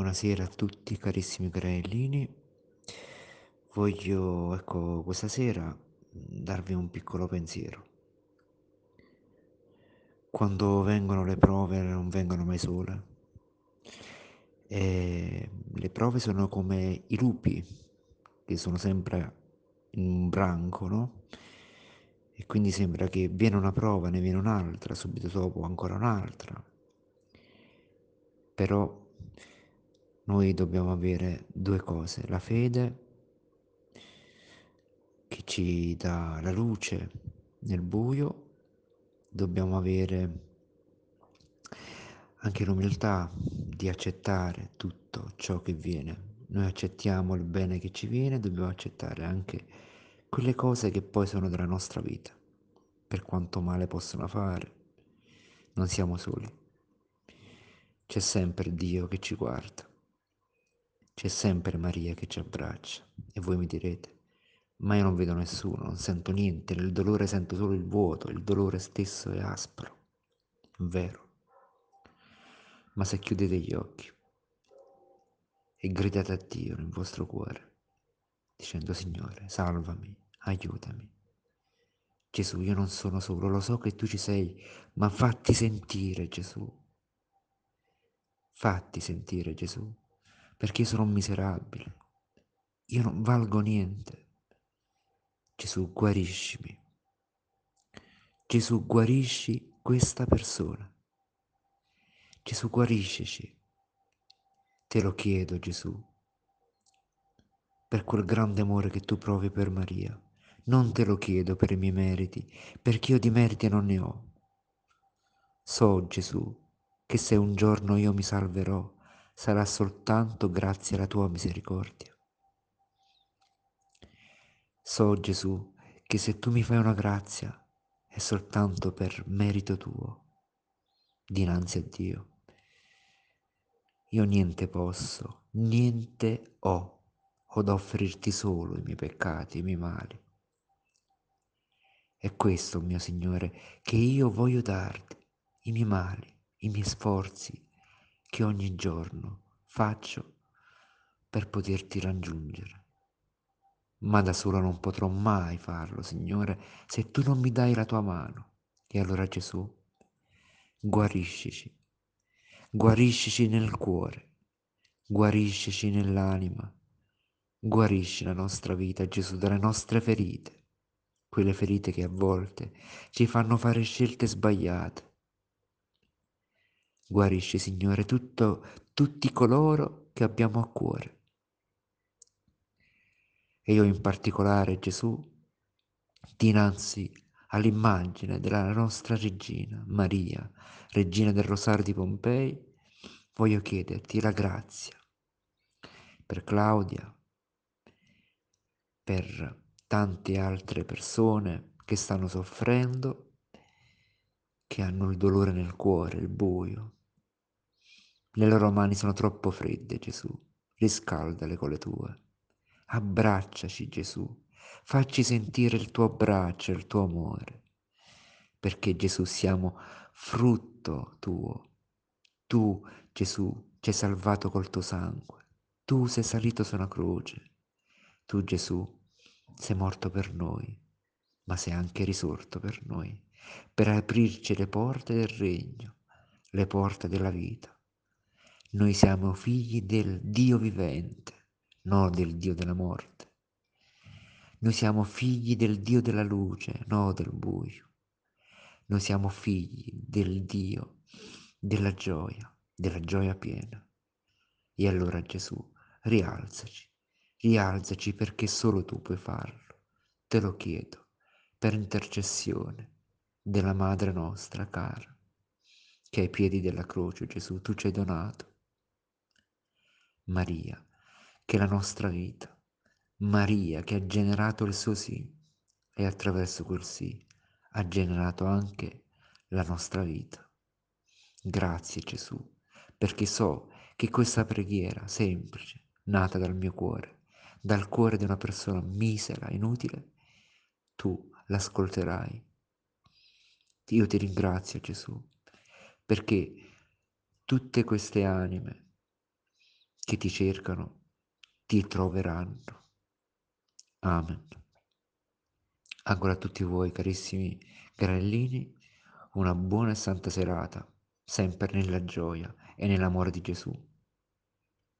Buonasera a tutti carissimi carellini. Voglio, ecco, questa sera darvi un piccolo pensiero. Quando vengono le prove non vengono mai sole. E le prove sono come i lupi che sono sempre in un branco, no? E quindi sembra che viene una prova, ne viene un'altra, subito dopo ancora un'altra. Però noi dobbiamo avere due cose, la fede che ci dà la luce nel buio, dobbiamo avere anche l'umiltà di accettare tutto ciò che viene. Noi accettiamo il bene che ci viene, dobbiamo accettare anche quelle cose che poi sono della nostra vita, per quanto male possono fare. Non siamo soli. C'è sempre Dio che ci guarda. C'è sempre Maria che ci abbraccia. E voi mi direte, ma io non vedo nessuno, non sento niente, nel dolore sento solo il vuoto, il dolore stesso è aspro. È vero. Ma se chiudete gli occhi e gridate a Dio nel vostro cuore, dicendo Signore, salvami, aiutami. Gesù, io non sono solo, lo so che tu ci sei, ma fatti sentire Gesù. Fatti sentire Gesù, perché io sono un miserabile. Io non valgo niente. Gesù, guariscimi. Gesù, guarisci questa persona. Gesù, guariscici. Te lo chiedo, Gesù, per quel grande amore che tu provi per Maria. Non te lo chiedo per i miei meriti, perché io di meriti non ne ho. So, Gesù, che se un giorno io mi salverò, sarà soltanto grazie alla tua misericordia. So, Gesù, che se tu mi fai una grazia, è soltanto per merito tuo, dinanzi a Dio. Io niente posso, niente ho, ho da offrirti solo i miei peccati, i miei mali. È questo, mio Signore, che io voglio darti, i miei mali, i miei sforzi che ogni giorno faccio per poterti raggiungere. Ma da solo non potrò mai farlo, Signore, se tu non mi dai la tua mano. E allora Gesù, guariscici, guariscici nel cuore, guariscici nell'anima, guarisci la nostra vita, Gesù, dalle nostre ferite, quelle ferite che a volte ci fanno fare scelte sbagliate, Guarisci, Signore, tutto, tutti coloro che abbiamo a cuore. E io in particolare, Gesù, dinanzi all'immagine della nostra regina, Maria, regina del Rosario di Pompei, voglio chiederti la grazia per Claudia, per tante altre persone che stanno soffrendo, che hanno il dolore nel cuore, il buio, le loro mani sono troppo fredde, Gesù. Riscaldale con le tue. Abbracciaci, Gesù. Facci sentire il tuo abbraccio, il tuo amore. Perché Gesù siamo frutto tuo. Tu, Gesù, ci hai salvato col tuo sangue. Tu sei salito su una croce. Tu, Gesù, sei morto per noi, ma sei anche risorto per noi, per aprirci le porte del regno, le porte della vita. Noi siamo figli del Dio vivente, non del Dio della morte. Noi siamo figli del Dio della luce, non del buio. Noi siamo figli del Dio della gioia, della gioia piena. E allora Gesù, rialzaci, rialzaci perché solo tu puoi farlo. Te lo chiedo, per intercessione della Madre nostra cara, che ai piedi della croce Gesù tu ci hai donato Maria, che è la nostra vita, Maria che ha generato il suo sì e attraverso quel sì ha generato anche la nostra vita. Grazie Gesù, perché so che questa preghiera semplice, nata dal mio cuore, dal cuore di una persona misera, inutile, tu l'ascolterai. Io ti ringrazio Gesù, perché tutte queste anime che ti cercano ti troveranno. Amen. Ancora a tutti voi, carissimi granellini, una buona e santa serata, sempre nella gioia e nell'amore di Gesù.